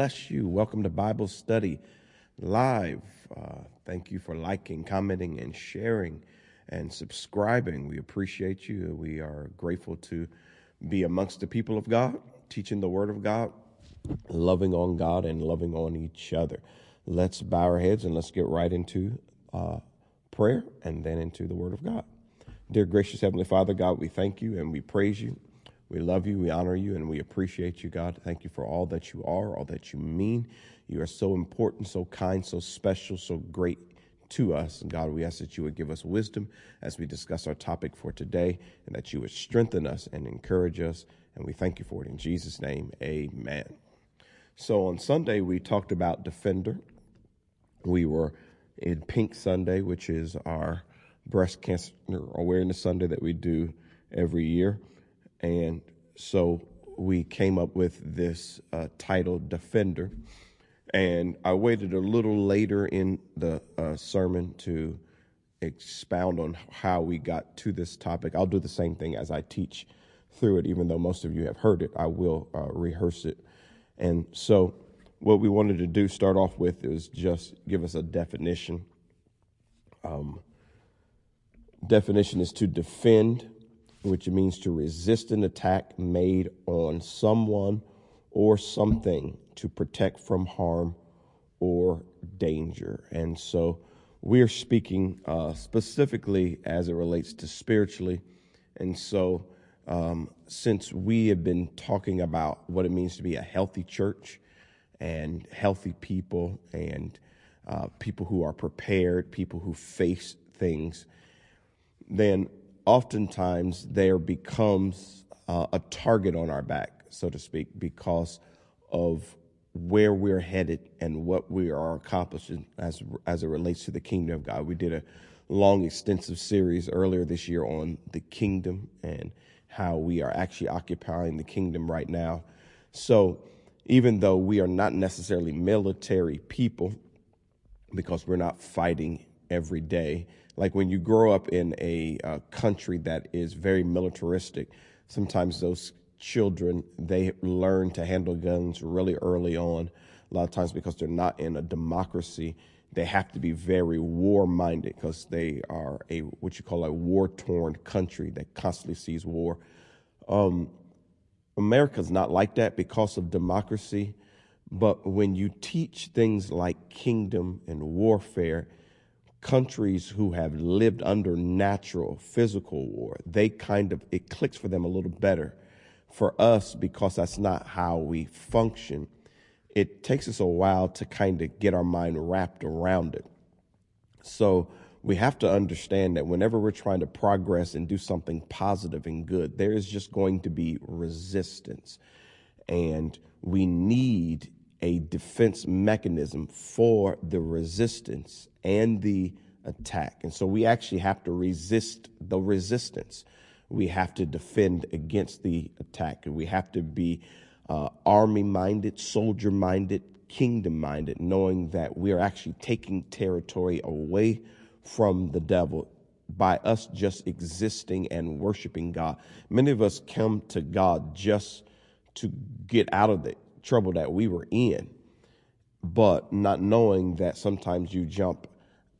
bless you. Welcome to Bible Study Live. Uh, thank you for liking, commenting, and sharing and subscribing. We appreciate you. We are grateful to be amongst the people of God, teaching the Word of God, loving on God, and loving on each other. Let's bow our heads and let's get right into uh, prayer and then into the Word of God. Dear gracious Heavenly Father, God, we thank you and we praise you. We love you, we honor you, and we appreciate you, God. Thank you for all that you are, all that you mean. You are so important, so kind, so special, so great to us. And God, we ask that you would give us wisdom as we discuss our topic for today, and that you would strengthen us and encourage us. And we thank you for it in Jesus' name. Amen. So on Sunday, we talked about Defender. We were in Pink Sunday, which is our breast cancer awareness Sunday that we do every year. And so we came up with this uh, title, Defender. And I waited a little later in the uh, sermon to expound on how we got to this topic. I'll do the same thing as I teach through it, even though most of you have heard it. I will uh, rehearse it. And so, what we wanted to do, start off with, is just give us a definition. Um, definition is to defend which means to resist an attack made on someone or something to protect from harm or danger. And so we're speaking uh, specifically as it relates to spiritually. And so, um, since we have been talking about what it means to be a healthy church and healthy people and uh, people who are prepared, people who face things, then oftentimes there becomes uh, a target on our back, so to speak, because of where we're headed and what we are accomplishing as as it relates to the kingdom of God. We did a long, extensive series earlier this year on the kingdom and how we are actually occupying the kingdom right now. So, even though we are not necessarily military people, because we're not fighting every day, like when you grow up in a uh, country that is very militaristic, sometimes those children they learn to handle guns really early on. A lot of times because they're not in a democracy, they have to be very war minded because they are a what you call a war torn country that constantly sees war. Um, America's not like that because of democracy, but when you teach things like kingdom and warfare, countries who have lived under natural physical war, they kind of, it clicks for them a little better. For us, because that's not how we function, it takes us a while to kind of get our mind wrapped around it. So we have to understand that whenever we're trying to progress and do something positive and good, there is just going to be resistance. And we need a defense mechanism for the resistance and the attack. And so we actually have to resist the resistance. We have to defend against the attack. And we have to be uh, army minded, soldier minded, kingdom minded, knowing that we are actually taking territory away from the devil by us just existing and worshiping God. Many of us come to God just to get out of the trouble that we were in, but not knowing that sometimes you jump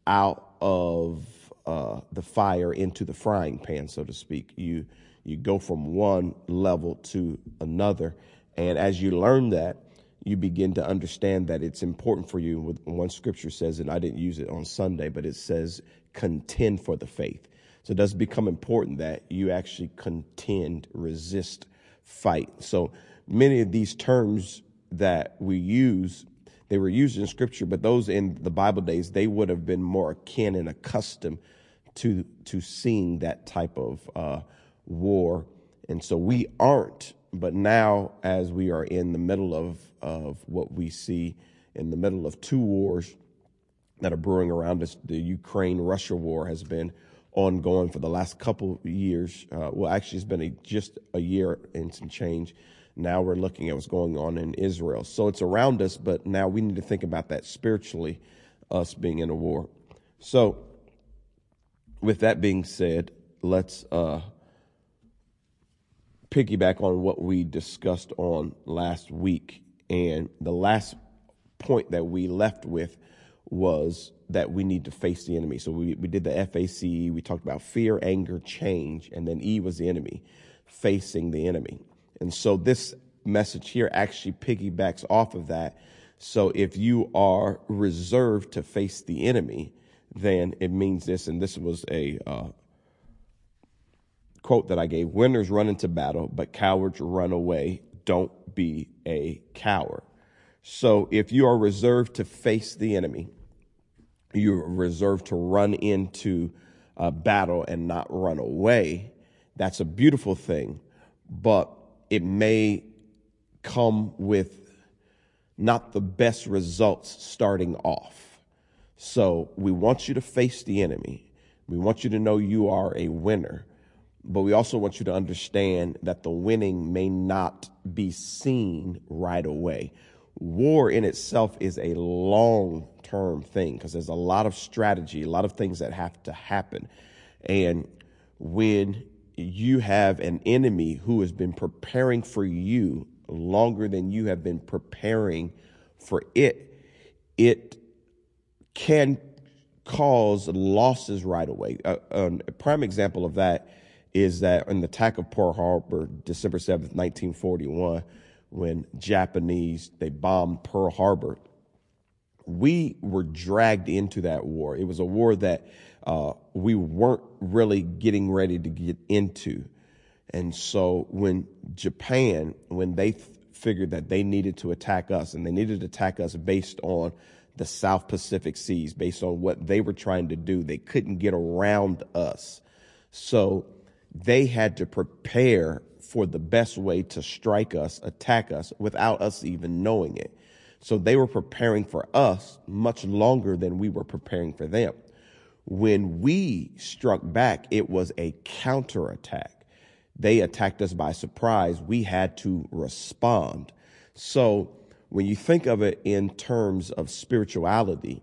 out of uh, the fire into the frying pan, so to speak. You you go from one level to another, and as you learn that, you begin to understand that it's important for you. One scripture says, and I didn't use it on Sunday, but it says, "Contend for the faith." So it does become important that you actually contend, resist, fight. So many of these terms that we use they were used in scripture, but those in the Bible days, they would have been more akin and accustomed to, to seeing that type of uh, war. And so we aren't, but now as we are in the middle of, of what we see in the middle of two wars that are brewing around us, the Ukraine Russia war has been ongoing for the last couple years. Uh, well, actually, it's been a, just a year and some change. Now we're looking at what's going on in Israel. So it's around us, but now we need to think about that spiritually, us being in a war. So, with that being said, let's uh, piggyback on what we discussed on last week. And the last point that we left with was that we need to face the enemy. So we, we did the FAC, we talked about fear, anger, change, and then E was the enemy, facing the enemy. And so this message here actually piggybacks off of that. So if you are reserved to face the enemy, then it means this, and this was a uh, quote that I gave Winners run into battle, but cowards run away. Don't be a coward. So if you are reserved to face the enemy, you're reserved to run into a battle and not run away. That's a beautiful thing, but it may come with not the best results starting off. So we want you to face the enemy. We want you to know you are a winner, but we also want you to understand that the winning may not be seen right away. War in itself is a long term thing because there's a lot of strategy, a lot of things that have to happen. And when you have an enemy who has been preparing for you longer than you have been preparing for it, it can cause losses right away. Uh, a prime example of that is that in the attack of Pearl Harbor, December 7th, 1941, when Japanese, they bombed Pearl Harbor, we were dragged into that war. It was a war that uh, we weren't really getting ready to get into. And so when Japan, when they th- figured that they needed to attack us and they needed to attack us based on the South Pacific Seas, based on what they were trying to do, they couldn't get around us. So they had to prepare for the best way to strike us, attack us without us even knowing it. So they were preparing for us much longer than we were preparing for them. When we struck back, it was a counterattack. They attacked us by surprise. We had to respond. So when you think of it in terms of spirituality,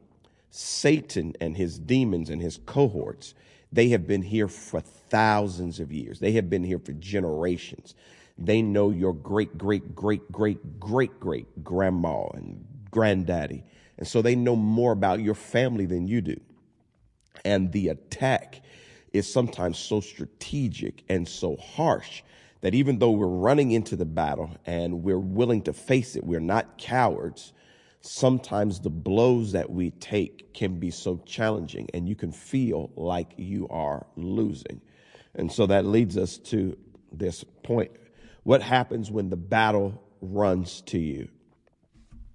Satan and his demons and his cohorts, they have been here for thousands of years. They have been here for generations. They know your great, great, great, great, great, great grandma and granddaddy. And so they know more about your family than you do. And the attack is sometimes so strategic and so harsh that even though we're running into the battle and we're willing to face it, we're not cowards. Sometimes the blows that we take can be so challenging and you can feel like you are losing. And so that leads us to this point what happens when the battle runs to you?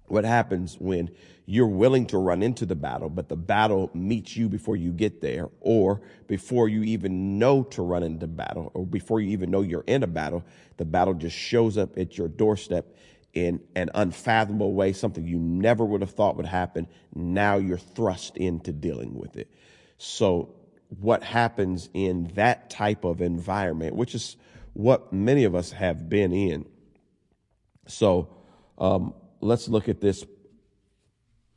What happens when you're willing to run into the battle, but the battle meets you before you get there, or before you even know to run into battle, or before you even know you're in a battle, the battle just shows up at your doorstep in an unfathomable way, something you never would have thought would happen. Now you're thrust into dealing with it. So, what happens in that type of environment, which is what many of us have been in. So um, let's look at this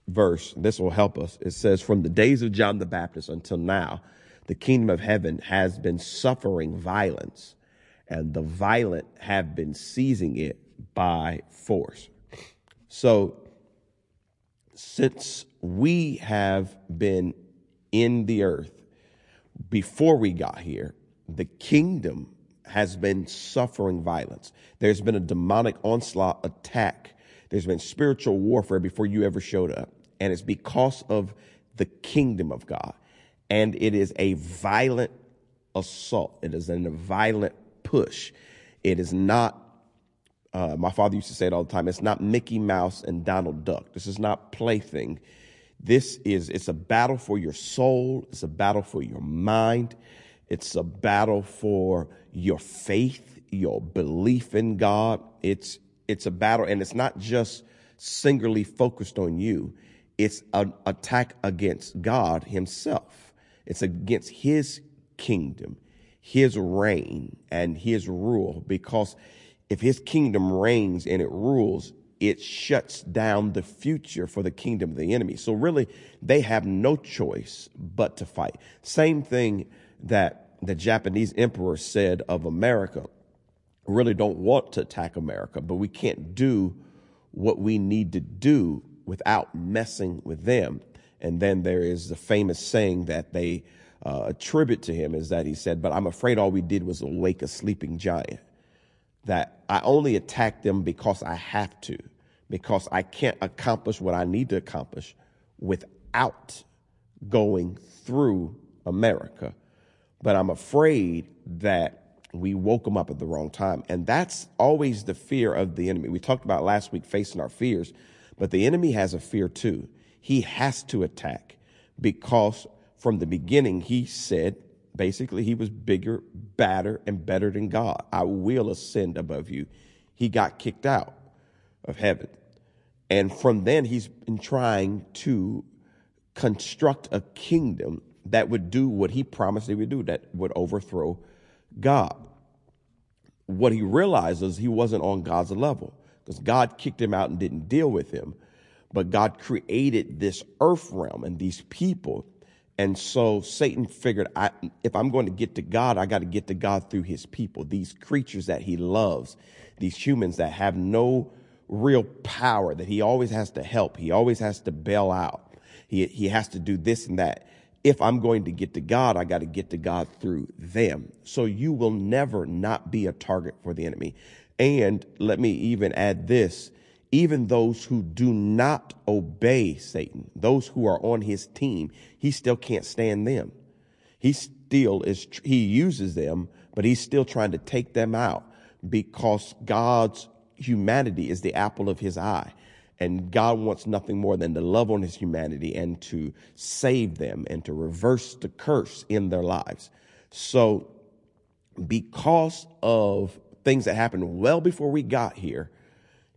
verse. This will help us. It says, From the days of John the Baptist until now, the kingdom of heaven has been suffering violence, and the violent have been seizing it by force. So, since we have been in the earth before we got here, the kingdom has been suffering violence. There's been a demonic onslaught attack. There's been spiritual warfare before you ever showed up. And it's because of the kingdom of God. And it is a violent assault. It is a violent push. It is not, uh, my father used to say it all the time, it's not Mickey Mouse and Donald Duck. This is not plaything. This is, it's a battle for your soul. It's a battle for your mind. It's a battle for your faith, your belief in God. It's it's a battle, and it's not just singularly focused on you. It's an attack against God Himself. It's against His kingdom, His reign, and His rule. Because if His kingdom reigns and it rules, it shuts down the future for the kingdom of the enemy. So really, they have no choice but to fight. Same thing that the Japanese emperor said of America really don't want to attack America, but we can't do what we need to do without messing with them. And then there is the famous saying that they uh, attribute to him is that he said, But I'm afraid all we did was awake a sleeping giant. That I only attack them because I have to, because I can't accomplish what I need to accomplish without going through America. But I'm afraid that we woke them up at the wrong time. And that's always the fear of the enemy. We talked about last week facing our fears, but the enemy has a fear too. He has to attack because from the beginning, he said, basically, he was bigger, badder, and better than God. I will ascend above you. He got kicked out of heaven. And from then, he's been trying to construct a kingdom that would do what he promised he would do, that would overthrow God. What he realizes he wasn't on God's level because God kicked him out and didn't deal with him. But God created this earth realm and these people. And so Satan figured, I, if I'm going to get to God, I got to get to God through his people, these creatures that he loves, these humans that have no real power, that he always has to help. He always has to bail out. He, he has to do this and that if I'm going to get to God, I got to get to God through them. So you will never not be a target for the enemy. And let me even add this even those who do not obey Satan, those who are on his team, he still can't stand them. He still is, he uses them, but he's still trying to take them out because God's humanity is the apple of his eye. And God wants nothing more than to love on his humanity and to save them and to reverse the curse in their lives. So, because of things that happened well before we got here,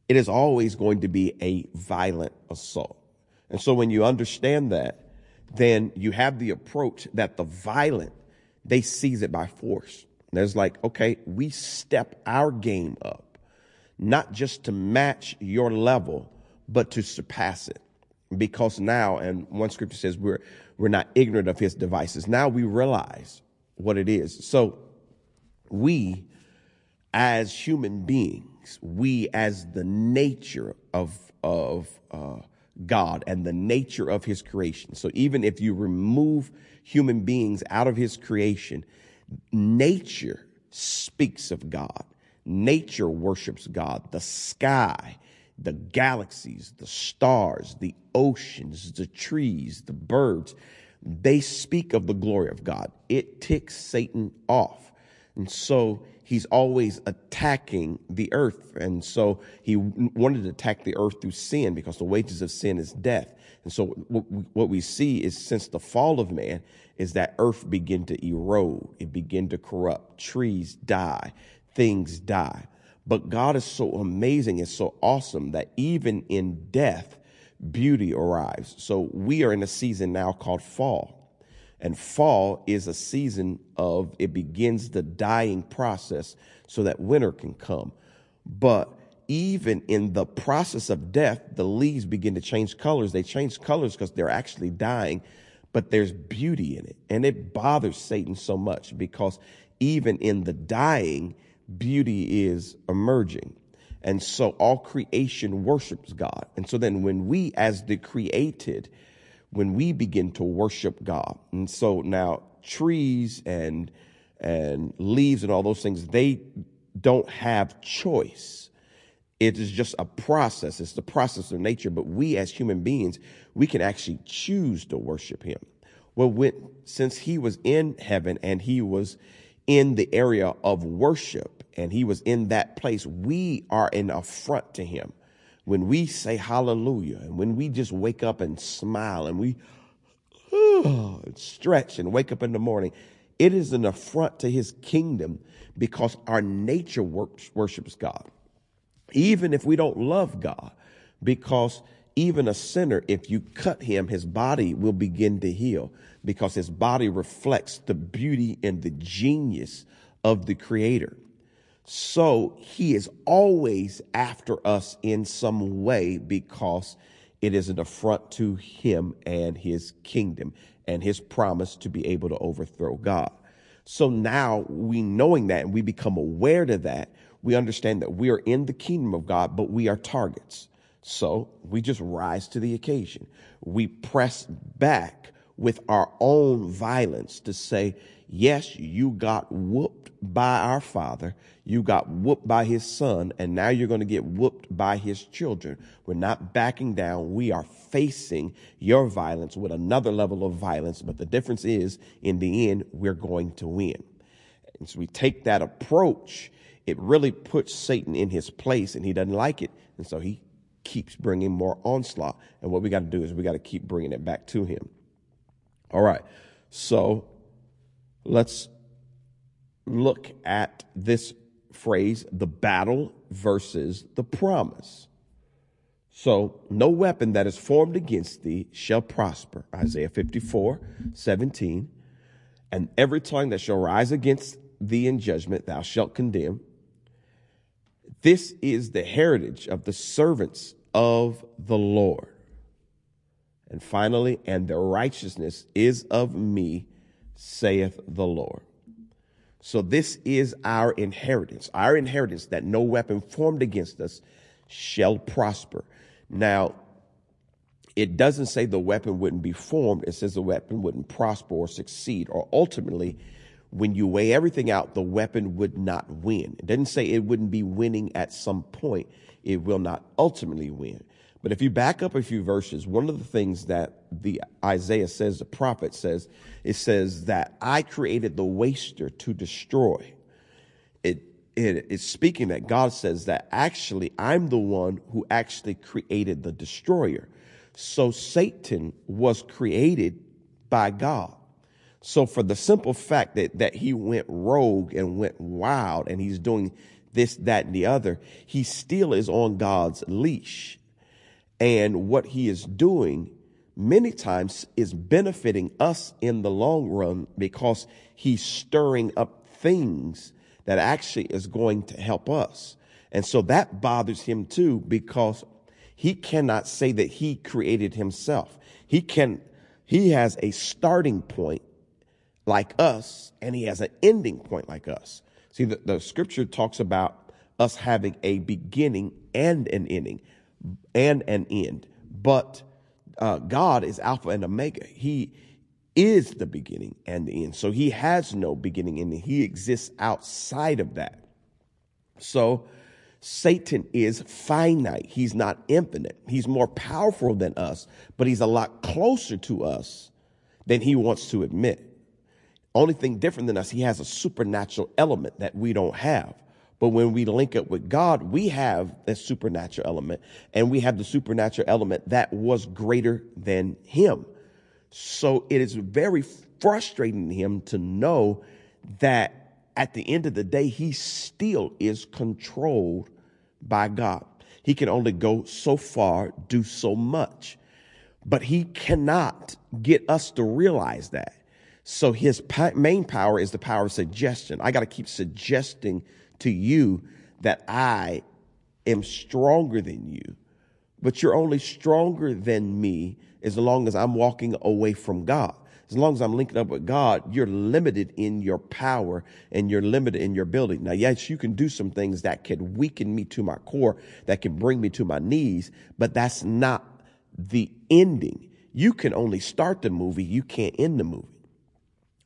it is always going to be a violent assault. And so, when you understand that, then you have the approach that the violent, they seize it by force. There's like, okay, we step our game up, not just to match your level, but to surpass it. Because now, and one scripture says we're, we're not ignorant of his devices. Now we realize what it is. So we, as human beings, we as the nature of, of, uh, God and the nature of his creation. So even if you remove human beings out of his creation, nature speaks of God. Nature worships God. The sky the galaxies, the stars, the oceans, the trees, the birds, they speak of the glory of God. It ticks Satan off. And so he's always attacking the earth. And so he wanted to attack the earth through sin because the wages of sin is death. And so what we see is since the fall of man is that earth begin to erode. It begin to corrupt. Trees die. Things die. But God is so amazing and so awesome that even in death, beauty arrives. So we are in a season now called fall. And fall is a season of it begins the dying process so that winter can come. But even in the process of death, the leaves begin to change colors. They change colors because they're actually dying, but there's beauty in it. And it bothers Satan so much because even in the dying, beauty is emerging. And so all creation worships God. And so then when we, as the created, when we begin to worship God, and so now trees and and leaves and all those things, they don't have choice. It is just a process. It's the process of nature. But we as human beings, we can actually choose to worship him. Well, when, since he was in heaven and he was in the area of worship and he was in that place, we are an affront to him. When we say hallelujah and when we just wake up and smile and we stretch and wake up in the morning, it is an affront to his kingdom because our nature works, worships God. Even if we don't love God, because even a sinner, if you cut him, his body will begin to heal because his body reflects the beauty and the genius of the creator. So he is always after us in some way because it is an affront to him and his kingdom and his promise to be able to overthrow God. So now we knowing that and we become aware to that, we understand that we are in the kingdom of God, but we are targets. So we just rise to the occasion. We press back with our own violence to say, yes, you got whooped by our father. You got whooped by his son, and now you're going to get whooped by his children. We're not backing down. We are facing your violence with another level of violence. But the difference is, in the end, we're going to win. And so we take that approach. It really puts Satan in his place, and he doesn't like it. And so he keeps bringing more onslaught. And what we got to do is we got to keep bringing it back to him. All right. So let's look at this phrase the battle versus the promise. So, no weapon that is formed against thee shall prosper. Isaiah 54, 17. And every tongue that shall rise against thee in judgment, thou shalt condemn. This is the heritage of the servants of the Lord. And finally, and the righteousness is of me, saith the Lord. So this is our inheritance, our inheritance that no weapon formed against us shall prosper. Now, it doesn't say the weapon wouldn't be formed. It says the weapon wouldn't prosper or succeed, or ultimately, when you weigh everything out, the weapon would not win. It doesn't say it wouldn't be winning at some point. It will not ultimately win. But if you back up a few verses, one of the things that the Isaiah says, the prophet says, it says that I created the waster to destroy. It, it, it's speaking that God says that actually I'm the one who actually created the destroyer. So Satan was created by God. So for the simple fact that, that he went rogue and went wild and he's doing this, that, and the other, he still is on God's leash. And what he is doing many times is benefiting us in the long run because he's stirring up things that actually is going to help us. And so that bothers him too because he cannot say that he created himself. He can, he has a starting point like us and he has an ending point like us. See, the, the scripture talks about us having a beginning and an ending and an end. But uh, God is Alpha and Omega. He is the beginning and the end. So he has no beginning and he exists outside of that. So Satan is finite. He's not infinite. He's more powerful than us, but he's a lot closer to us than he wants to admit. Only thing different than us, he has a supernatural element that we don't have. But when we link up with God, we have that supernatural element and we have the supernatural element that was greater than him. So it is very frustrating to him to know that at the end of the day, he still is controlled by God. He can only go so far, do so much, but he cannot get us to realize that. So his main power is the power of suggestion. I got to keep suggesting to you that I am stronger than you, but you're only stronger than me as long as I'm walking away from God. As long as I'm linking up with God, you're limited in your power and you're limited in your ability. Now, yes, you can do some things that can weaken me to my core, that can bring me to my knees, but that's not the ending. You can only start the movie, you can't end the movie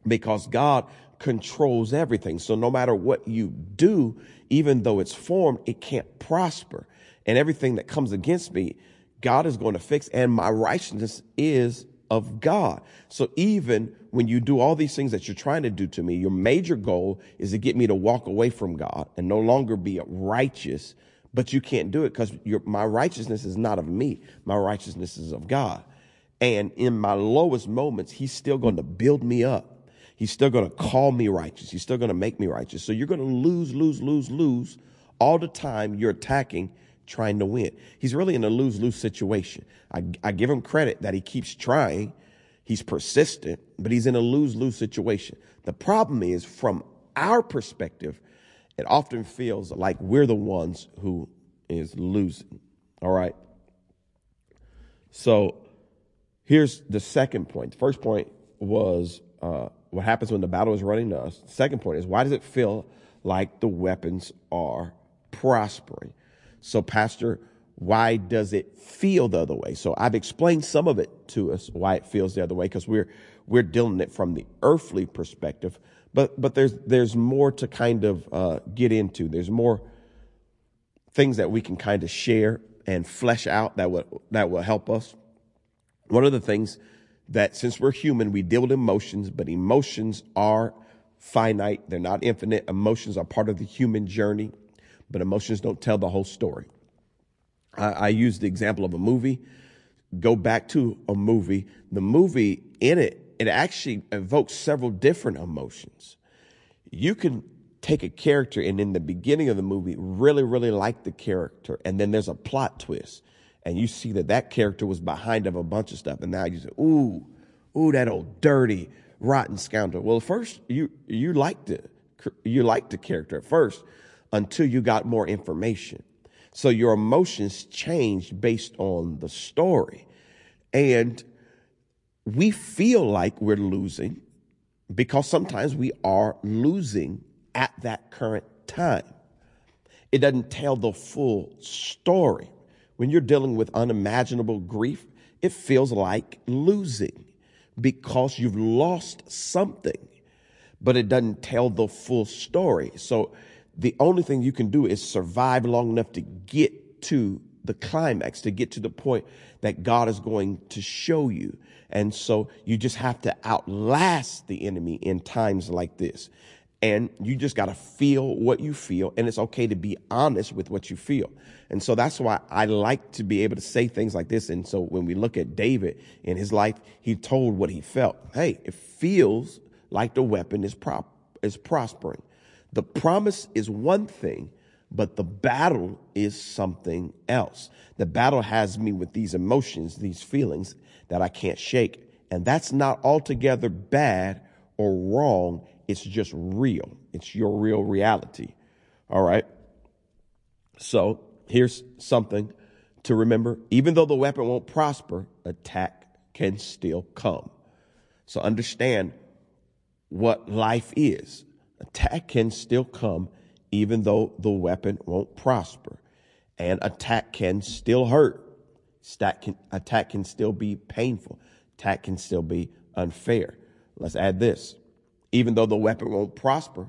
because God controls everything. So no matter what you do, even though it's formed, it can't prosper. And everything that comes against me, God is going to fix. And my righteousness is of God. So even when you do all these things that you're trying to do to me, your major goal is to get me to walk away from God and no longer be righteous. But you can't do it because my righteousness is not of me. My righteousness is of God. And in my lowest moments, he's still going to build me up He's still going to call me righteous. He's still going to make me righteous. So you're going to lose, lose, lose, lose all the time you're attacking, trying to win. He's really in a lose lose situation. I, I give him credit that he keeps trying, he's persistent, but he's in a lose lose situation. The problem is, from our perspective, it often feels like we're the ones who is losing. All right. So here's the second point. The first point was uh, what happens when the battle is running to us. Second point is why does it feel like the weapons are prospering. So, Pastor, why does it feel the other way? So I've explained some of it to us why it feels the other way because we're we're dealing it from the earthly perspective, but but there's there's more to kind of uh, get into. There's more things that we can kind of share and flesh out that will that will help us. One of the things that since we're human, we deal with emotions, but emotions are finite. They're not infinite. Emotions are part of the human journey, but emotions don't tell the whole story. I, I use the example of a movie. Go back to a movie. The movie in it, it actually evokes several different emotions. You can take a character and in the beginning of the movie really, really like the character, and then there's a plot twist, and you see that that character was behind of a bunch of stuff, and now you say, "Ooh, ooh, that old dirty, rotten scoundrel." Well, first you you liked it, you liked the character at first until you got more information. So your emotions change based on the story. And we feel like we're losing because sometimes we are losing at that current time. It doesn't tell the full story. When you're dealing with unimaginable grief, it feels like losing because you've lost something, but it doesn't tell the full story. So the only thing you can do is survive long enough to get to the climax, to get to the point that God is going to show you. And so you just have to outlast the enemy in times like this. And you just got to feel what you feel. And it's okay to be honest with what you feel. And so that's why I like to be able to say things like this. And so when we look at David in his life, he told what he felt. Hey, it feels like the weapon is prop is prospering. The promise is one thing, but the battle is something else. The battle has me with these emotions, these feelings that I can't shake. And that's not altogether bad or wrong. It's just real. It's your real reality. All right. So here's something to remember. Even though the weapon won't prosper, attack can still come. So understand what life is attack can still come even though the weapon won't prosper. And attack can still hurt. Can, attack can still be painful. Attack can still be unfair. Let's add this. Even though the weapon won't prosper,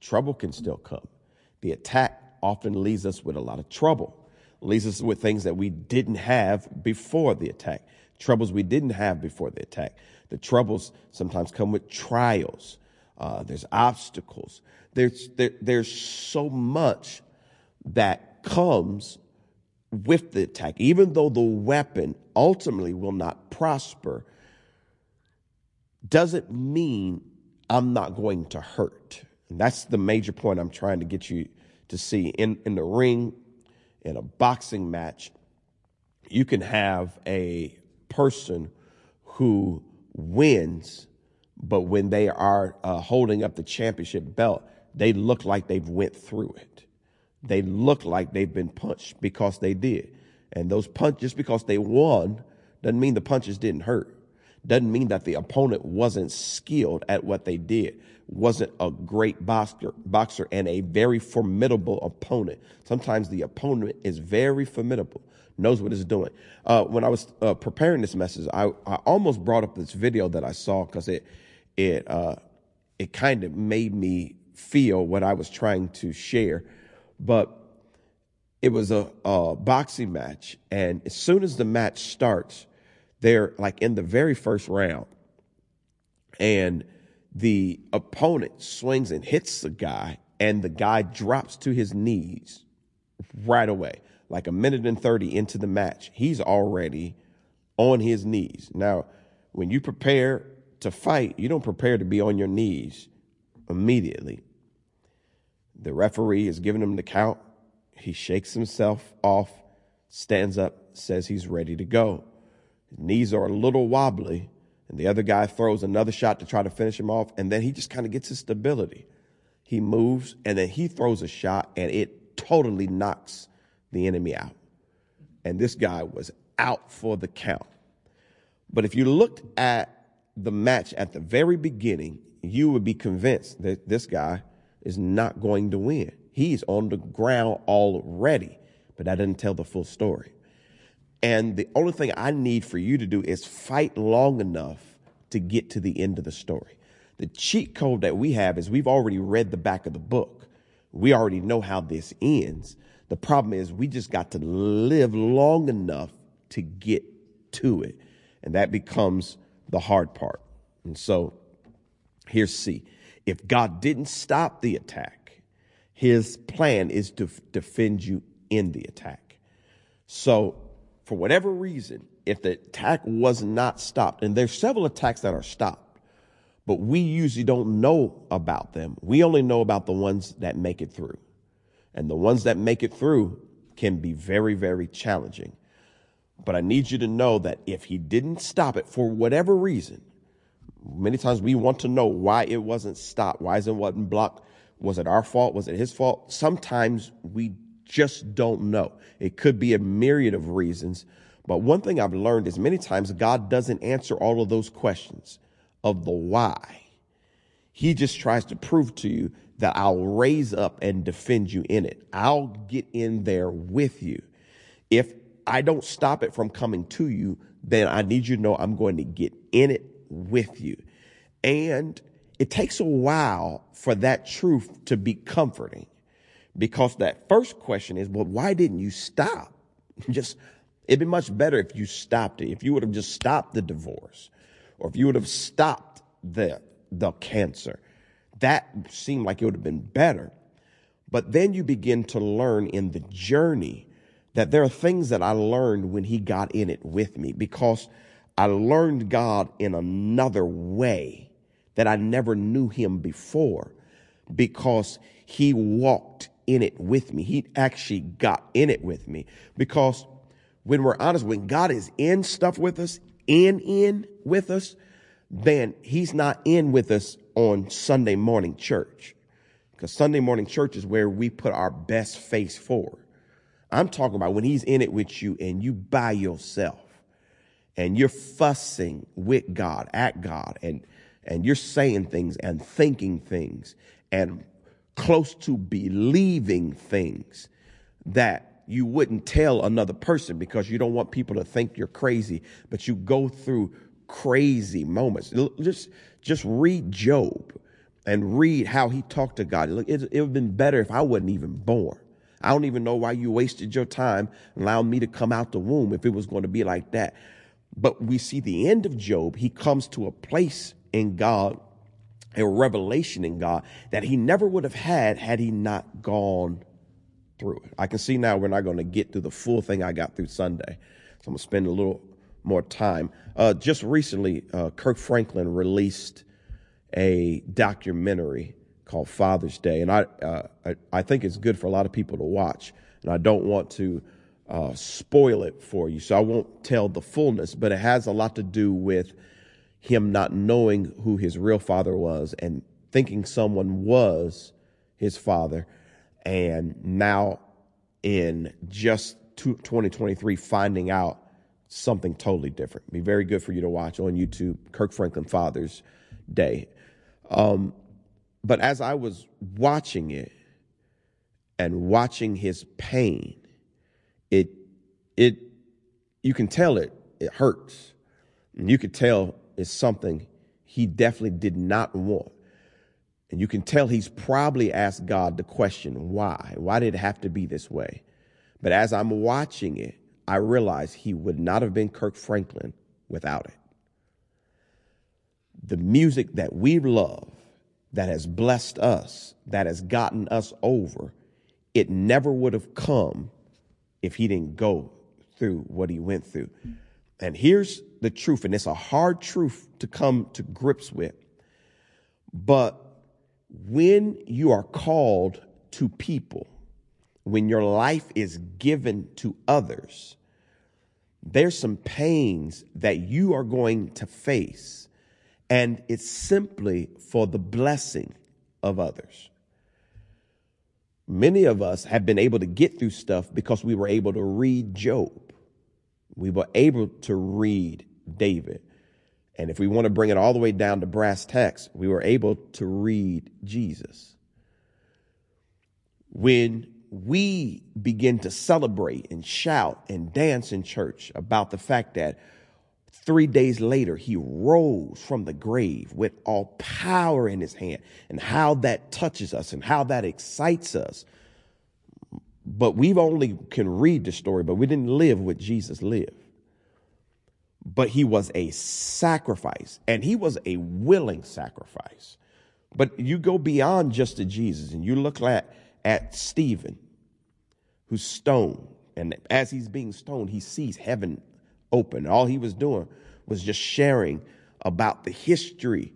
trouble can still come. The attack often leaves us with a lot of trouble, leaves us with things that we didn't have before the attack, troubles we didn't have before the attack. The troubles sometimes come with trials, uh, there's obstacles. There's, there, there's so much that comes with the attack. Even though the weapon ultimately will not prosper, doesn't mean I'm not going to hurt. And that's the major point I'm trying to get you to see. In, in the ring, in a boxing match, you can have a person who wins but when they are uh, holding up the championship belt, they look like they've went through it. They look like they've been punched because they did. And those punches, just because they won, doesn't mean the punches didn't hurt. Doesn't mean that the opponent wasn't skilled at what they did, wasn't a great boxer, boxer and a very formidable opponent. Sometimes the opponent is very formidable, knows what it's doing. Uh, when I was uh, preparing this message, I, I almost brought up this video that I saw because it it uh, it kind of made me feel what I was trying to share. But it was a, a boxing match, and as soon as the match starts, they're like in the very first round, and the opponent swings and hits the guy, and the guy drops to his knees right away. Like a minute and 30 into the match, he's already on his knees. Now, when you prepare to fight, you don't prepare to be on your knees immediately. The referee is giving him the count. He shakes himself off, stands up, says he's ready to go. His knees are a little wobbly, and the other guy throws another shot to try to finish him off, and then he just kind of gets his stability. He moves, and then he throws a shot, and it totally knocks the enemy out. And this guy was out for the count. But if you looked at the match at the very beginning, you would be convinced that this guy is not going to win. He's on the ground already, but that doesn't tell the full story. And the only thing I need for you to do is fight long enough to get to the end of the story. The cheat code that we have is we've already read the back of the book. We already know how this ends. The problem is we just got to live long enough to get to it. And that becomes the hard part. And so here's C. If God didn't stop the attack, his plan is to defend you in the attack. So for whatever reason, if the attack was not stopped, and there's several attacks that are stopped, but we usually don't know about them. We only know about the ones that make it through. And the ones that make it through can be very, very challenging. But I need you to know that if he didn't stop it for whatever reason, many times we want to know why it wasn't stopped. Why isn't it wasn't blocked? Was it our fault? Was it his fault? Sometimes we just don't know. It could be a myriad of reasons. But one thing I've learned is many times God doesn't answer all of those questions of the why. He just tries to prove to you that I'll raise up and defend you in it. I'll get in there with you. If I don't stop it from coming to you, then I need you to know I'm going to get in it with you. And it takes a while for that truth to be comforting because that first question is, well, why didn't you stop? Just, it'd be much better if you stopped it. If you would have just stopped the divorce or if you would have stopped the, the cancer, that seemed like it would have been better. But then you begin to learn in the journey that there are things that I learned when he got in it with me because I learned God in another way that I never knew him before because he walked in it with me. He actually got in it with me because when we're honest, when God is in stuff with us, in, in with us, then he's not in with us on Sunday morning church. Because Sunday morning church is where we put our best face forward. I'm talking about when he's in it with you and you by yourself and you're fussing with God, at God, and, and you're saying things and thinking things and close to believing things that you wouldn't tell another person because you don't want people to think you're crazy, but you go through crazy moments. Just, just read Job and read how he talked to God. Look, it, would have been better if I wasn't even born. I don't even know why you wasted your time allowing me to come out the womb if it was going to be like that. But we see the end of Job. He comes to a place in God, a revelation in God that he never would have had had he not gone through it. I can see now we're not going to get through the full thing I got through Sunday. So I'm going to spend a little more time. Uh, just recently, uh, Kirk Franklin released a documentary called Father's Day, and I, uh, I, I think it's good for a lot of people to watch. And I don't want to uh, spoil it for you, so I won't tell the fullness. But it has a lot to do with him not knowing who his real father was and thinking someone was his father, and now in just 2023 finding out something totally different. Be very good for you to watch on YouTube, Kirk Franklin Father's Day. Um, but as I was watching it and watching his pain, it it you can tell it it hurts. And you could tell it's something he definitely did not want. And you can tell he's probably asked God the question, why? Why did it have to be this way? But as I'm watching it, I realize he would not have been Kirk Franklin without it. The music that we love, that has blessed us, that has gotten us over, it never would have come if he didn't go through what he went through. And here's the truth, and it's a hard truth to come to grips with. But when you are called to people, when your life is given to others, there's some pains that you are going to face, and it's simply for the blessing of others. Many of us have been able to get through stuff because we were able to read Job. We were able to read David. And if we want to bring it all the way down to brass tacks, we were able to read Jesus. when we begin to celebrate and shout and dance in church about the fact that three days later he rose from the grave with all power in his hand and how that touches us and how that excites us but we've only can read the story but we didn't live what jesus lived but he was a sacrifice and he was a willing sacrifice but you go beyond just to jesus and you look at at Stephen, who's stoned. And as he's being stoned, he sees heaven open. All he was doing was just sharing about the history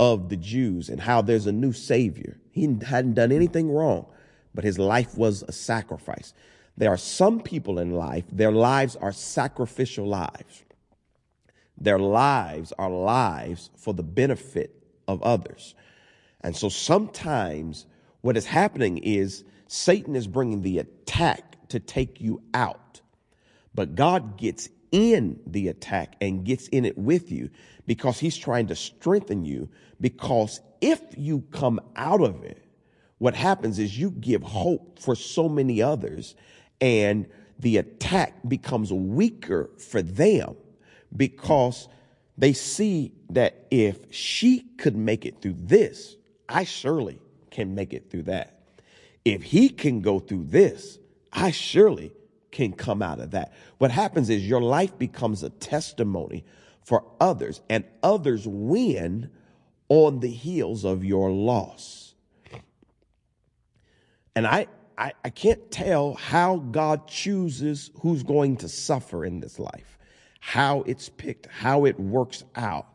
of the Jews and how there's a new Savior. He hadn't done anything wrong, but his life was a sacrifice. There are some people in life, their lives are sacrificial lives. Their lives are lives for the benefit of others. And so sometimes what is happening is Satan is bringing the attack to take you out. But God gets in the attack and gets in it with you because he's trying to strengthen you. Because if you come out of it, what happens is you give hope for so many others and the attack becomes weaker for them because they see that if she could make it through this, I surely can make it through that. If he can go through this, I surely can come out of that. What happens is your life becomes a testimony for others, and others win on the heels of your loss. And I, I, I, can't tell how God chooses who's going to suffer in this life, how it's picked, how it works out.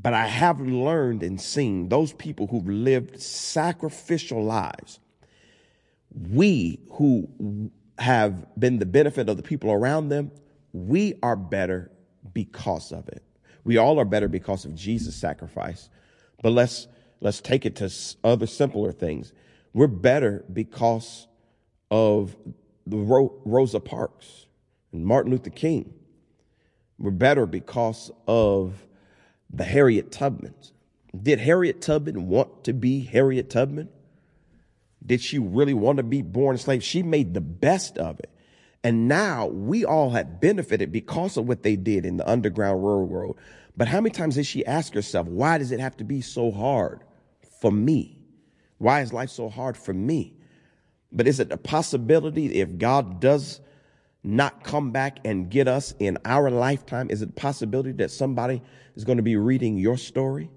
But I have learned and seen those people who've lived sacrificial lives. We who have been the benefit of the people around them, we are better because of it. We all are better because of Jesus' sacrifice. But let's let's take it to other simpler things. We're better because of the Rosa Parks and Martin Luther King. We're better because of the Harriet Tubmans. Did Harriet Tubman want to be Harriet Tubman? Did she really want to be born a slave? She made the best of it. And now we all have benefited because of what they did in the Underground Railroad. But how many times did she ask herself, why does it have to be so hard for me? Why is life so hard for me? But is it a possibility if God does not come back and get us in our lifetime? Is it a possibility that somebody is going to be reading your story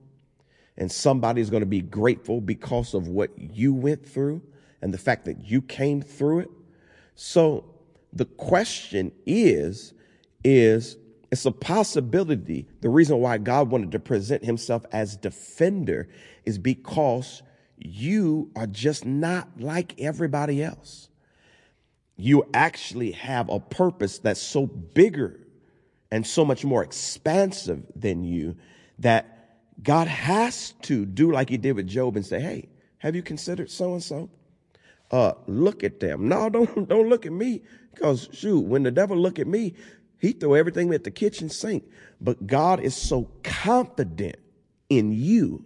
and somebody is going to be grateful because of what you went through and the fact that you came through it? So the question is, is it's a possibility. The reason why God wanted to present himself as defender is because you are just not like everybody else you actually have a purpose that's so bigger and so much more expansive than you that God has to do like he did with Job and say, Hey, have you considered so and so? Uh, look at them. No, don't don't look at me. Because shoot, when the devil look at me, he throw everything at the kitchen sink. But God is so confident in you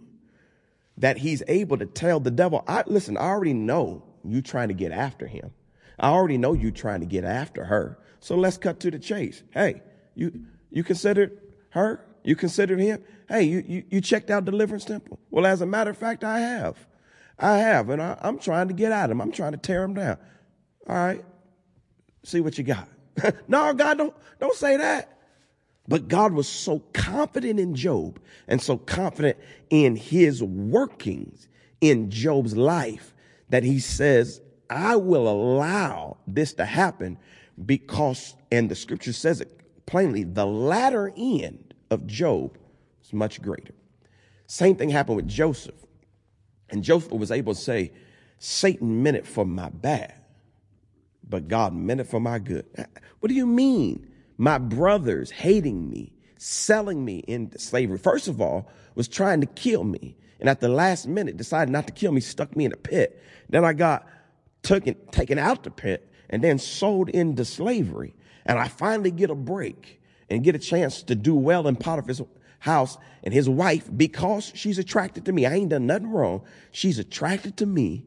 that he's able to tell the devil, I listen, I already know you trying to get after him. I already know you trying to get after her. So let's cut to the chase. Hey, you you considered her? You considered him? Hey, you you, you checked out Deliverance Temple? Well, as a matter of fact, I have. I have, and I, I'm trying to get at him. I'm trying to tear him down. All right. See what you got. no, God, don't don't say that. But God was so confident in Job and so confident in his workings in Job's life that he says, I will allow this to happen because, and the scripture says it plainly, the latter end of Job is much greater. Same thing happened with Joseph. And Joseph was able to say, Satan meant it for my bad, but God meant it for my good. What do you mean? My brothers hating me, selling me into slavery, first of all, was trying to kill me. And at the last minute, decided not to kill me, stuck me in a pit. Then I got taken, taken out the pit and then sold into slavery. And I finally get a break and get a chance to do well in Potiphar's house and his wife because she's attracted to me. I ain't done nothing wrong. She's attracted to me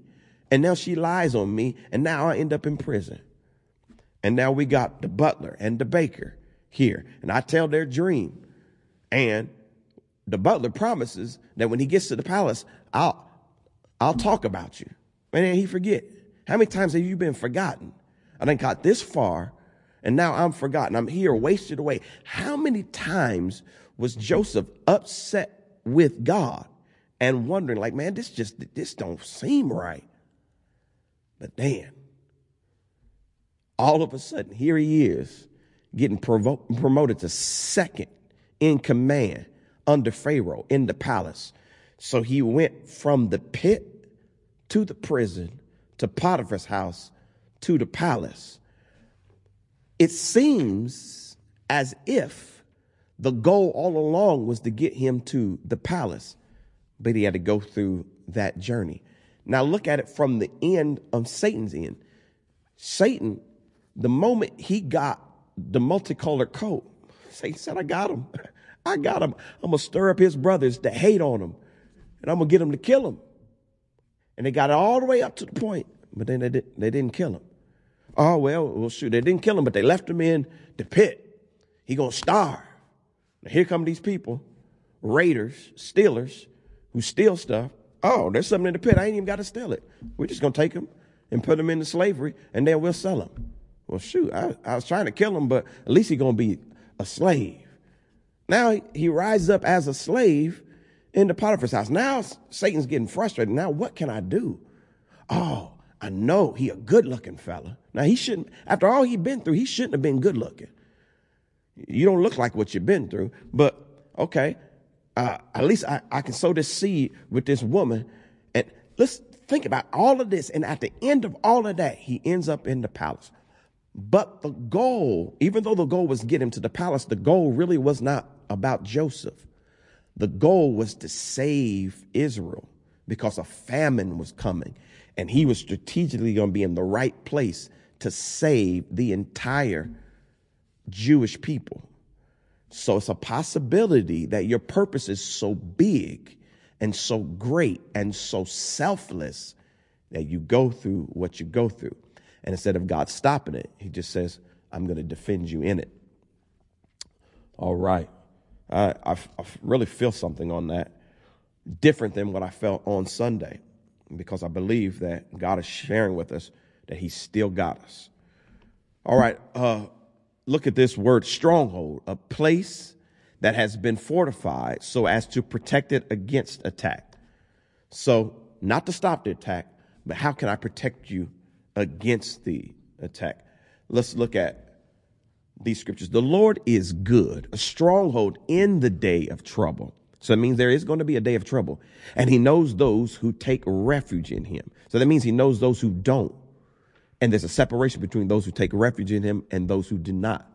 And now she lies on me, and now I end up in prison. And now we got the butler and the baker here. And I tell their dream. And the butler promises that when he gets to the palace, I'll, I'll talk about you. And then he forget. How many times have you been forgotten? I done got this far and now I'm forgotten. I'm here wasted away. How many times was Joseph upset with God and wondering like, man, this just, this don't seem right. But then all of a sudden, here he is getting provo- promoted to second in command under Pharaoh in the palace. So he went from the pit to the prison to Potiphar's house to the palace. It seems as if the goal all along was to get him to the palace, but he had to go through that journey. Now look at it from the end of Satan's end. Satan, the moment he got the multicolored coat, Satan said, I got him. I got him. I'm going to stir up his brothers to hate on him, and I'm going to get them to kill him. And they got it all the way up to the point, but then they, did, they didn't kill him. Oh, well, well, shoot, they didn't kill him, but they left him in the pit. He going to starve. Now, here come these people, raiders, stealers, who steal stuff. Oh, there's something in the pit. I ain't even got to steal it. We're just going to take him and put him into slavery, and then we'll sell him. Well, shoot, I, I was trying to kill him, but at least he's going to be a slave. Now he rises up as a slave into Potiphar's house. Now Satan's getting frustrated. Now what can I do? Oh, I know he a good looking fella. Now he shouldn't, after all he been through, he shouldn't have been good looking. You don't look like what you've been through, but okay, uh, at least I, I can sow this seed with this woman. And let's think about all of this. And at the end of all of that, he ends up in the palace. But the goal, even though the goal was get him to the palace, the goal really was not about Joseph. The goal was to save Israel because a famine was coming and he was strategically going to be in the right place to save the entire Jewish people. So it's a possibility that your purpose is so big and so great and so selfless that you go through what you go through. And instead of God stopping it, he just says, I'm going to defend you in it. All right. I, I, I really feel something on that, different than what I felt on Sunday, because I believe that God is sharing with us that He still got us. All right, uh, look at this word stronghold, a place that has been fortified so as to protect it against attack. So, not to stop the attack, but how can I protect you against the attack? Let's look at these scriptures. The Lord is good, a stronghold in the day of trouble. So it means there is going to be a day of trouble. And he knows those who take refuge in him. So that means he knows those who don't. And there's a separation between those who take refuge in him and those who do not.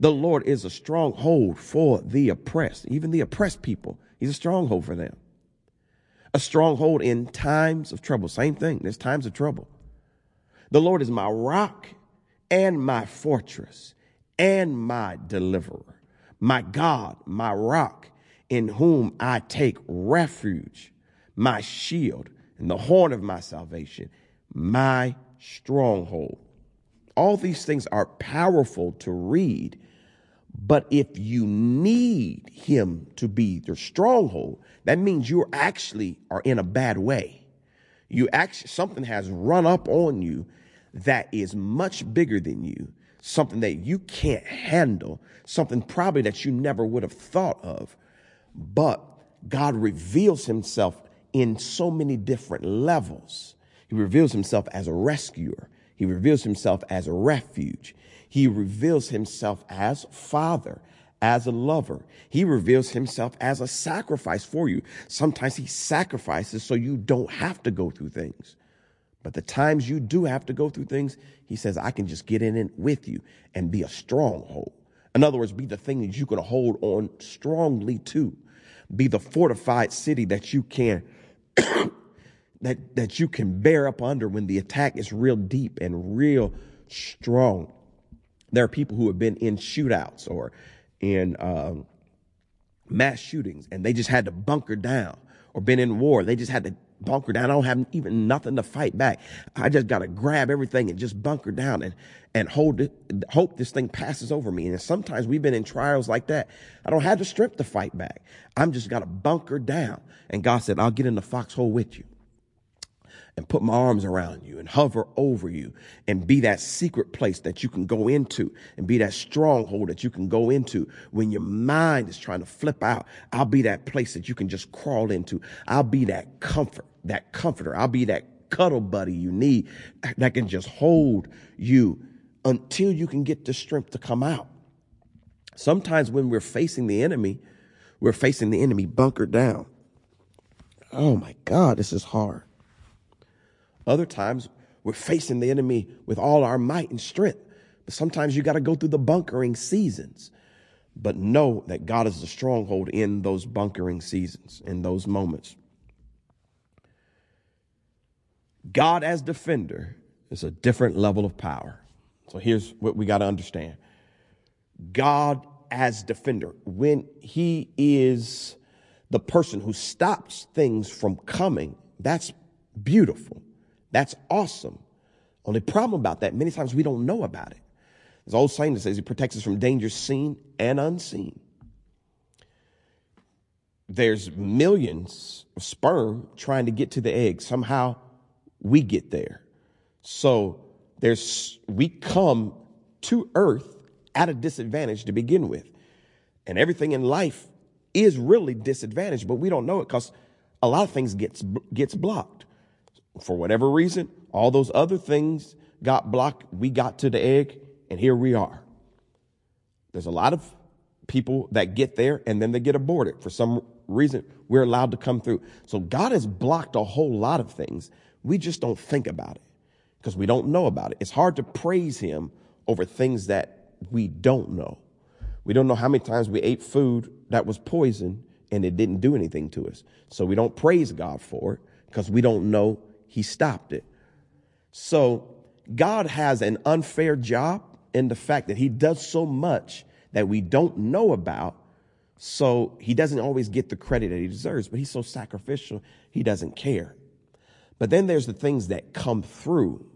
The Lord is a stronghold for the oppressed, even the oppressed people. He's a stronghold for them. A stronghold in times of trouble. Same thing. There's times of trouble. The Lord is my rock and my fortress and my deliverer, my God, my rock, in whom I take refuge, my shield and the horn of my salvation, my stronghold. All these things are powerful to read, but if you need him to be your stronghold, that means you actually are in a bad way. You actually, something has run up on you that is much bigger than you something that you can't handle, something probably that you never would have thought of. But God reveals himself in so many different levels. He reveals himself as a rescuer. He reveals himself as a refuge. He reveals himself as father, as a lover. He reveals himself as a sacrifice for you. Sometimes he sacrifices so you don't have to go through things. But the times you do have to go through things, he says, I can just get in it with you and be a stronghold. In other words, be the thing that you can hold on strongly to. Be the fortified city that you can that that you can bear up under when the attack is real deep and real strong. There are people who have been in shootouts or in um, mass shootings, and they just had to bunker down, or been in war. They just had to bunker down. I don't have even nothing to fight back. I just got to grab everything and just bunker down and, and hold it, hope this thing passes over me. And sometimes we've been in trials like that. I don't have the strength to fight back. I'm just got to bunker down. And God said, I'll get in the foxhole with you and put my arms around you and hover over you and be that secret place that you can go into and be that stronghold that you can go into when your mind is trying to flip out. I'll be that place that you can just crawl into. I'll be that comfort, that comforter. I'll be that cuddle buddy you need that can just hold you until you can get the strength to come out. Sometimes when we're facing the enemy, we're facing the enemy bunkered down. Oh my God, this is hard. Other times we're facing the enemy with all our might and strength. But sometimes you got to go through the bunkering seasons. But know that God is the stronghold in those bunkering seasons, in those moments. God as defender is a different level of power. So here's what we got to understand God as defender, when he is the person who stops things from coming, that's beautiful. That's awesome. Only problem about that, many times we don't know about it. There's old saying that says he protects us from danger seen and unseen. There's millions of sperm trying to get to the egg. Somehow we get there. So there's we come to earth at a disadvantage to begin with. And everything in life is really disadvantaged, but we don't know it because a lot of things gets gets blocked for whatever reason, all those other things got blocked. We got to the egg, and here we are. There's a lot of people that get there and then they get aborted. For some reason, we're allowed to come through. So God has blocked a whole lot of things. We just don't think about it because we don't know about it. It's hard to praise Him over things that we don't know. We don't know how many times we ate food that was poison and it didn't do anything to us. So we don't praise God for it because we don't know he stopped it. So God has an unfair job in the fact that he does so much that we don't know about. So he doesn't always get the credit that he deserves, but he's so sacrificial, he doesn't care. But then there's the things that come through.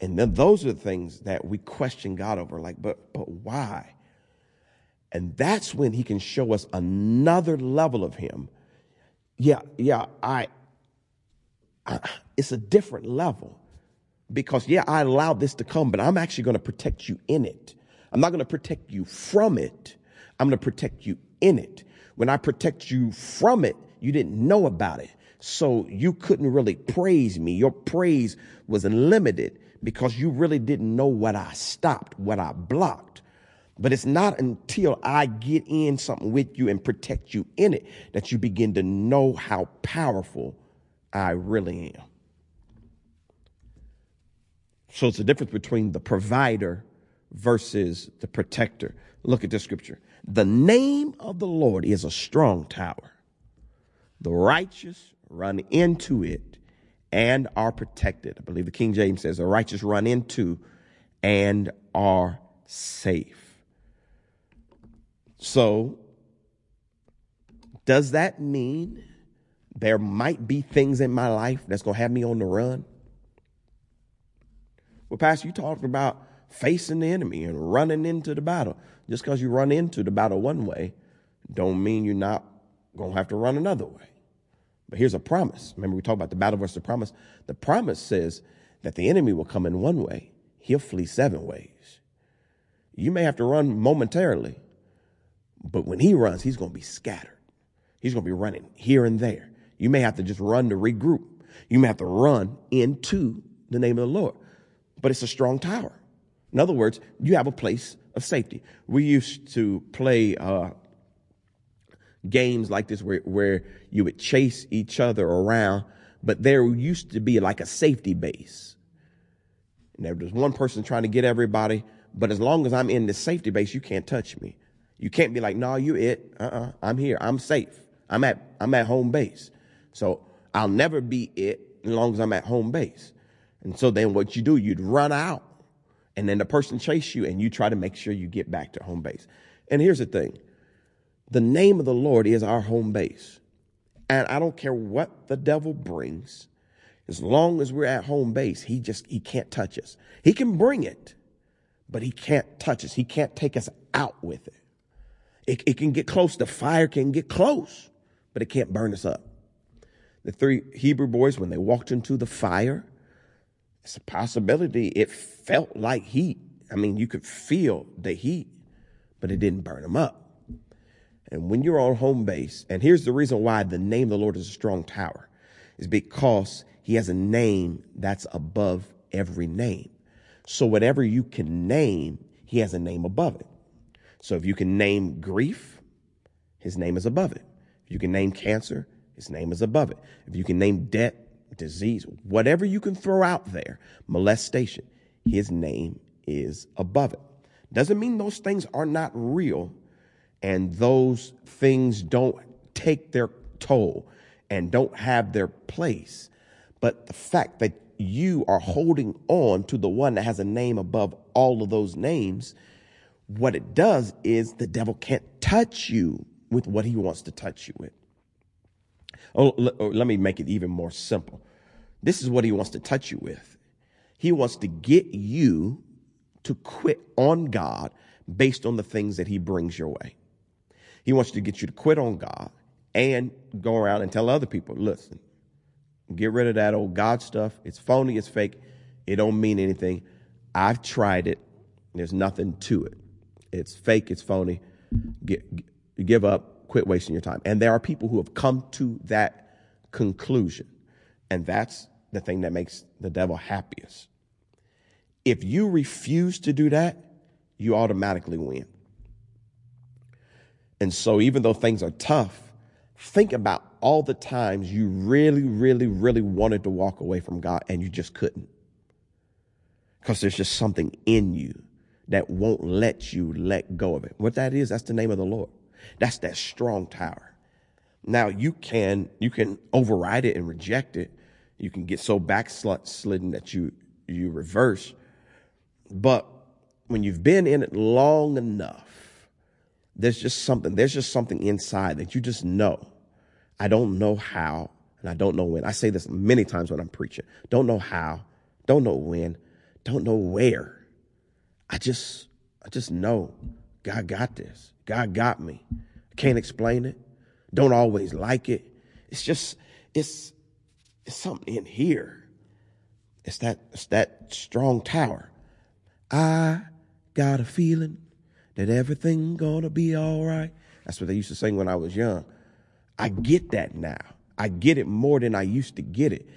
And then those are the things that we question God over, like, but but why? And that's when he can show us another level of him. Yeah, yeah, I it's a different level because yeah i allowed this to come but i'm actually going to protect you in it. I'm not going to protect you from it. I'm going to protect you in it. When i protect you from it you didn't know about it. So you couldn't really praise me. Your praise was limited because you really didn't know what i stopped what i blocked. But it's not until I get in something with you and protect you in it that you begin to know how powerful I really am. So it's the difference between the provider versus the protector. Look at this scripture. The name of the Lord is a strong tower. The righteous run into it and are protected. I believe the King James says the righteous run into and are safe. So, does that mean there might be things in my life that's going to have me on the run. Well, Pastor, you talked about facing the enemy and running into the battle. Just because you run into the battle one way, don't mean you're not going to have to run another way. But here's a promise. Remember, we talked about the battle versus the promise. The promise says that the enemy will come in one way, he'll flee seven ways. You may have to run momentarily, but when he runs, he's going to be scattered. He's going to be running here and there. You may have to just run to regroup. You may have to run into the name of the Lord. But it's a strong tower. In other words, you have a place of safety. We used to play uh, games like this where, where you would chase each other around, but there used to be like a safety base. And there was one person trying to get everybody, but as long as I'm in the safety base, you can't touch me. You can't be like, no, you it. Uh-uh. I'm here. I'm safe. I'm at, I'm at home base. So I'll never be it as long as I'm at home base. And so then what you do, you'd run out and then the person chase you and you try to make sure you get back to home base. And here's the thing. The name of the Lord is our home base. And I don't care what the devil brings, as long as we're at home base, he just he can't touch us. He can bring it, but he can't touch us. He can't take us out with it. It, it can get close. The fire can get close, but it can't burn us up. The three Hebrew boys, when they walked into the fire, it's a possibility it felt like heat. I mean, you could feel the heat, but it didn't burn them up. And when you're on home base, and here's the reason why the name of the Lord is a strong tower, is because he has a name that's above every name. So whatever you can name, he has a name above it. So if you can name grief, his name is above it. If you can name cancer, his name is above it. If you can name debt, disease, whatever you can throw out there, molestation, his name is above it. Doesn't mean those things are not real and those things don't take their toll and don't have their place. But the fact that you are holding on to the one that has a name above all of those names, what it does is the devil can't touch you with what he wants to touch you with. Oh, oh let me make it even more simple. This is what he wants to touch you with. He wants to get you to quit on God based on the things that he brings your way. He wants to get you to quit on God and go around and tell other people, listen, get rid of that old God stuff. It's phony, it's fake. It don't mean anything. I've tried it. There's nothing to it. It's fake, it's phony. Get, give up, quit wasting your time. And there are people who have come to that conclusion. And that's the thing that makes the devil happiest. If you refuse to do that, you automatically win. And so, even though things are tough, think about all the times you really, really, really wanted to walk away from God and you just couldn't. Because there's just something in you that won't let you let go of it. What that is, that's the name of the Lord. That's that strong tower. Now you can you can override it and reject it. You can get so backslidden that you you reverse. But when you've been in it long enough, there's just something, there's just something inside that you just know. I don't know how, and I don't know when. I say this many times when I'm preaching. Don't know how, don't know when, don't know where. I just, I just know God got this. God got me. Can't explain it. Don't always like it. It's just, it's, it's something in here. It's that, it's that strong tower. I got a feeling that everything gonna be all right. That's what they used to sing when I was young. I get that now. I get it more than I used to get it.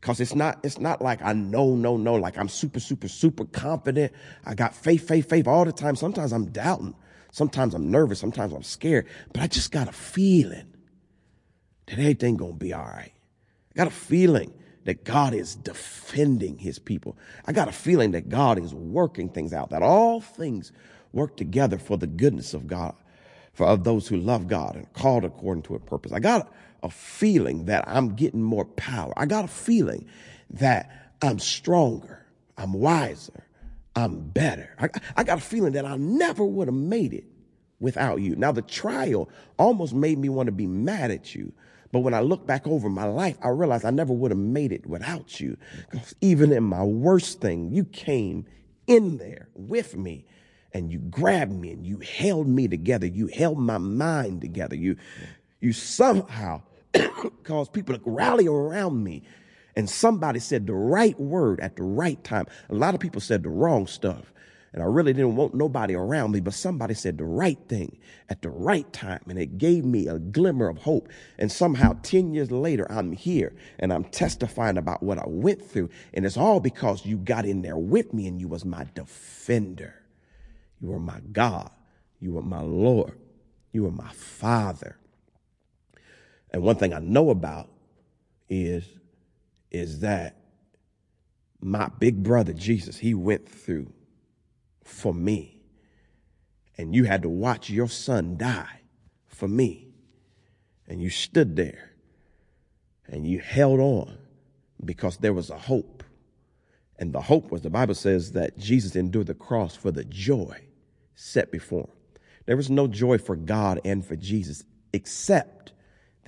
Cause it's not, it's not like I know, no, no, like I'm super, super, super confident. I got faith, faith, faith all the time. Sometimes I'm doubting. Sometimes I'm nervous. Sometimes I'm scared, but I just got a feeling that everything gonna be all right. I got a feeling that God is defending his people. I got a feeling that God is working things out, that all things work together for the goodness of God, for of those who love God and called according to a purpose. I got a feeling that I'm getting more power. I got a feeling that I'm stronger, I'm wiser, I'm better. I, I got a feeling that I never would have made it without you. Now, the trial almost made me want to be mad at you. But when I look back over my life, I realize I never would have made it without you. Because even in my worst thing, you came in there with me and you grabbed me and you held me together. You held my mind together. You, you somehow caused people to rally around me. And somebody said the right word at the right time. A lot of people said the wrong stuff. And I really didn't want nobody around me, but somebody said the right thing at the right time. And it gave me a glimmer of hope. And somehow 10 years later, I'm here and I'm testifying about what I went through. And it's all because you got in there with me and you was my defender. You were my God. You were my Lord. You were my Father. And one thing I know about is, is that my big brother Jesus, he went through for me. And you had to watch your son die for me. And you stood there and you held on because there was a hope. And the hope was the Bible says that Jesus endured the cross for the joy set before him. There was no joy for God and for Jesus except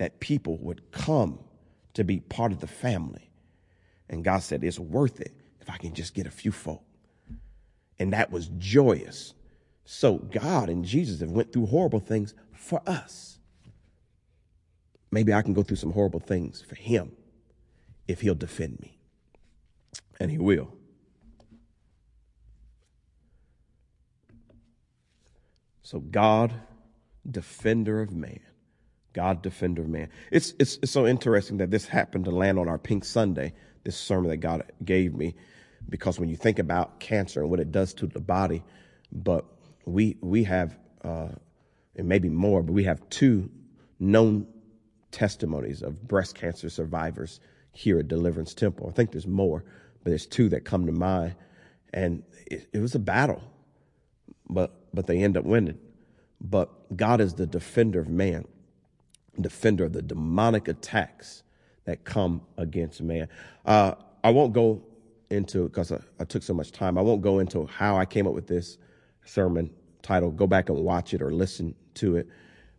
that people would come to be part of the family. And God said, It's worth it if I can just get a few folk. And that was joyous. So God and Jesus have went through horrible things for us. Maybe I can go through some horrible things for him if he'll defend me. And he will. So God, defender of man. God, defender of man. It's, it's, it's so interesting that this happened to land on our Pink Sunday, this sermon that God gave me, because when you think about cancer and what it does to the body, but we, we have, uh, and maybe more, but we have two known testimonies of breast cancer survivors here at Deliverance Temple. I think there's more, but there's two that come to mind. And it, it was a battle, but, but they end up winning. But God is the defender of man defender of the demonic attacks that come against man. Uh, I won't go into because I, I, took so much time. I won't go into how I came up with this sermon title. Go back and watch it or listen to it.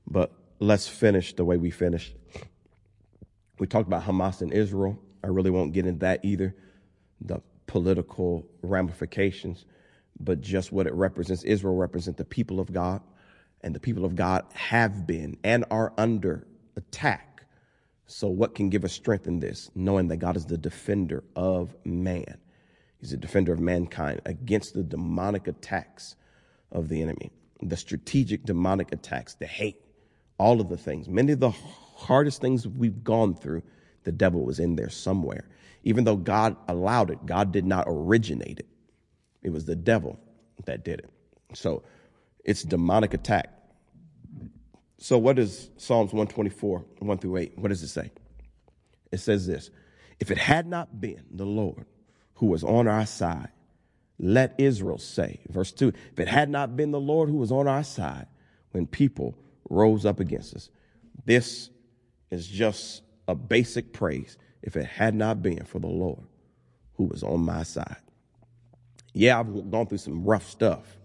But let's finish the way we finished. We talked about Hamas and Israel. I really won't get into that either, the political ramifications, but just what it represents. Israel represents the people of God and the people of God have been and are under attack. So, what can give us strength in this? Knowing that God is the defender of man, He's a defender of mankind against the demonic attacks of the enemy, the strategic demonic attacks, the hate, all of the things. Many of the hardest things we've gone through, the devil was in there somewhere. Even though God allowed it, God did not originate it. It was the devil that did it. So, it's demonic attack. So, what is Psalms 124, 1 through 8? What does it say? It says this If it had not been the Lord who was on our side, let Israel say, verse 2, if it had not been the Lord who was on our side when people rose up against us, this is just a basic praise. If it had not been for the Lord who was on my side. Yeah, I've gone through some rough stuff,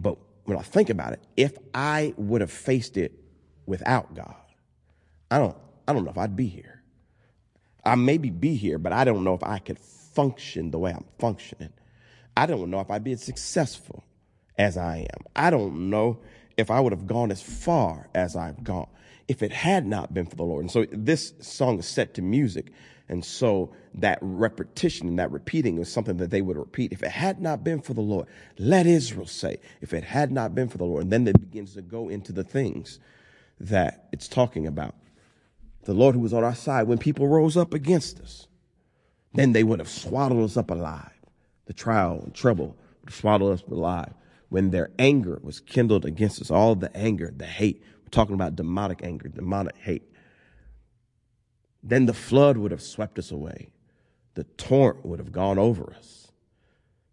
but when I think about it, if I would have faced it without God, I don't, I don't know if I'd be here. I maybe be here, but I don't know if I could function the way I'm functioning. I don't know if I'd be as successful as I am. I don't know if I would have gone as far as I've gone if it had not been for the Lord. And so this song is set to music. And so that repetition and that repeating was something that they would repeat. If it had not been for the Lord, let Israel say, if it had not been for the Lord. And then it begins to go into the things that it's talking about. The Lord who was on our side when people rose up against us, then they would have swallowed us up alive. The trial and trouble would have swallowed us alive. When their anger was kindled against us, all the anger, the hate, we're talking about demonic anger, demonic hate then the flood would have swept us away. The torrent would have gone over us.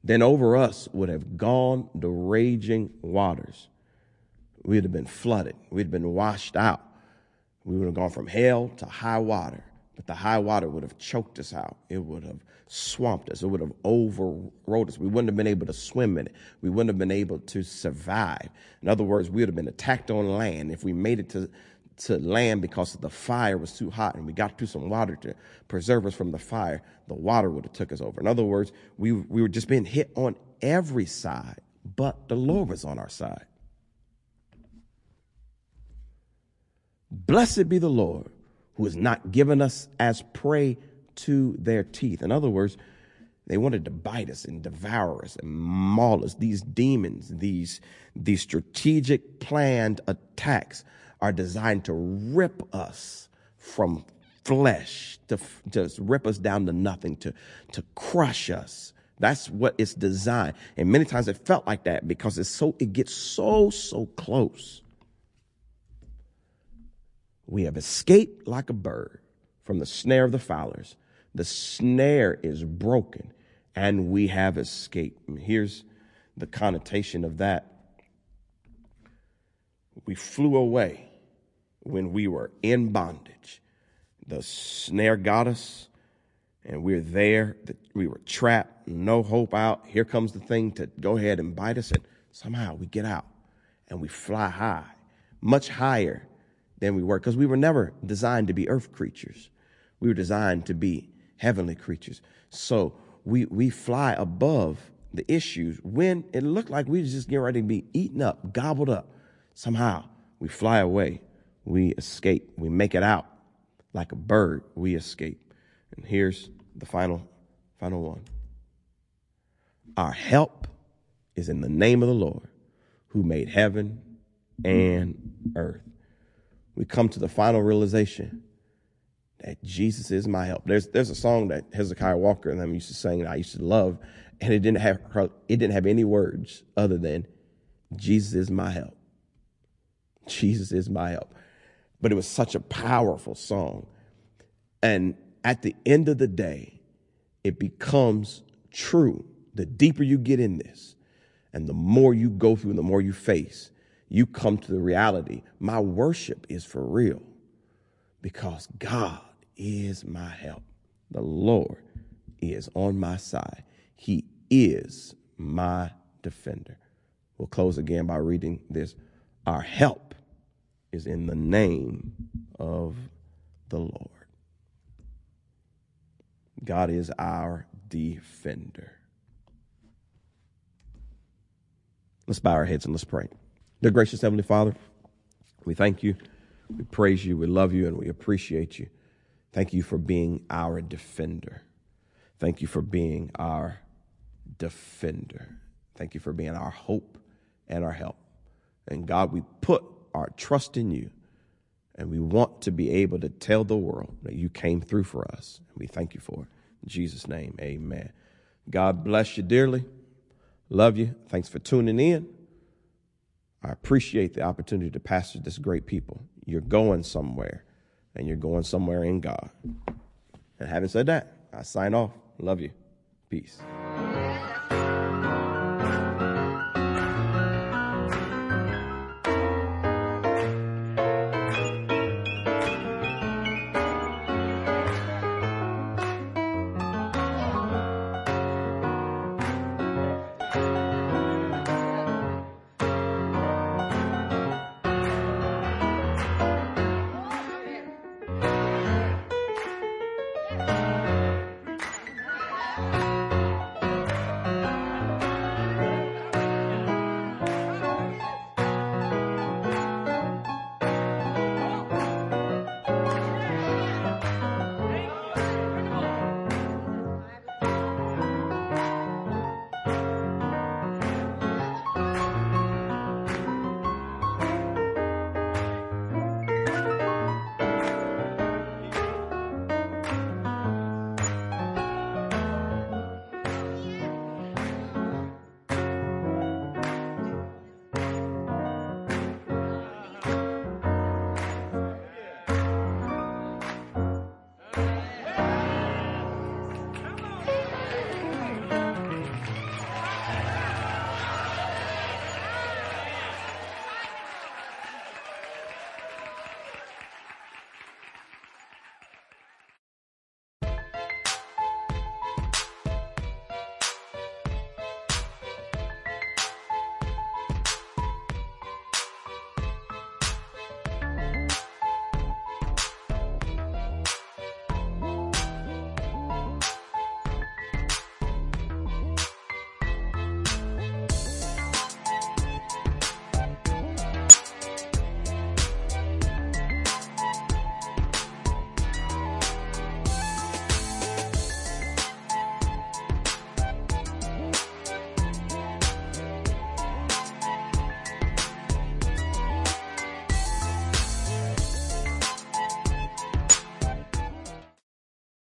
Then over us would have gone the raging waters. We'd have been flooded. We'd have been washed out. We would have gone from hell to high water. But the high water would have choked us out. It would have swamped us. It would have overrode us. We wouldn't have been able to swim in it. We wouldn't have been able to survive. In other words, we would have been attacked on land. If we made it to to land because the fire was too hot and we got to some water to preserve us from the fire, the water would have took us over. In other words, we, we were just being hit on every side, but the Lord was on our side. Blessed be the Lord who has not given us as prey to their teeth. In other words, they wanted to bite us and devour us and maul us. These demons, these, these strategic planned attacks are designed to rip us from flesh, to just rip us down to nothing, to, to crush us. That's what it's designed. And many times it felt like that because it's so, it gets so, so close. We have escaped like a bird from the snare of the fowlers. The snare is broken and we have escaped. And here's the connotation of that. We flew away when we were in bondage. The snare got us, and we're there. We were trapped, no hope out. Here comes the thing to go ahead and bite us, and somehow we get out and we fly high, much higher than we were because we were never designed to be earth creatures. We were designed to be heavenly creatures. So we, we fly above the issues when it looked like we were just getting ready to be eaten up, gobbled up. Somehow we fly away, we escape, we make it out like a bird, we escape. And here's the final, final one. Our help is in the name of the Lord who made heaven and earth. We come to the final realization that Jesus is my help. There's there's a song that Hezekiah Walker and them used to sing that I used to love, and it didn't have it didn't have any words other than Jesus is my help. Jesus is my help. But it was such a powerful song. And at the end of the day, it becomes true. The deeper you get in this, and the more you go through, and the more you face, you come to the reality my worship is for real because God is my help. The Lord is on my side. He is my defender. We'll close again by reading this. Our help is in the name of the Lord. God is our defender. Let's bow our heads and let's pray. Dear gracious Heavenly Father, we thank you, we praise you, we love you, and we appreciate you. Thank you for being our defender. Thank you for being our defender. Thank you for being our hope and our help. And God, we put our trust in you, and we want to be able to tell the world that you came through for us. And we thank you for it. In Jesus' name, amen. God bless you dearly. Love you. Thanks for tuning in. I appreciate the opportunity to pastor this great people. You're going somewhere, and you're going somewhere in God. And having said that, I sign off. Love you. Peace.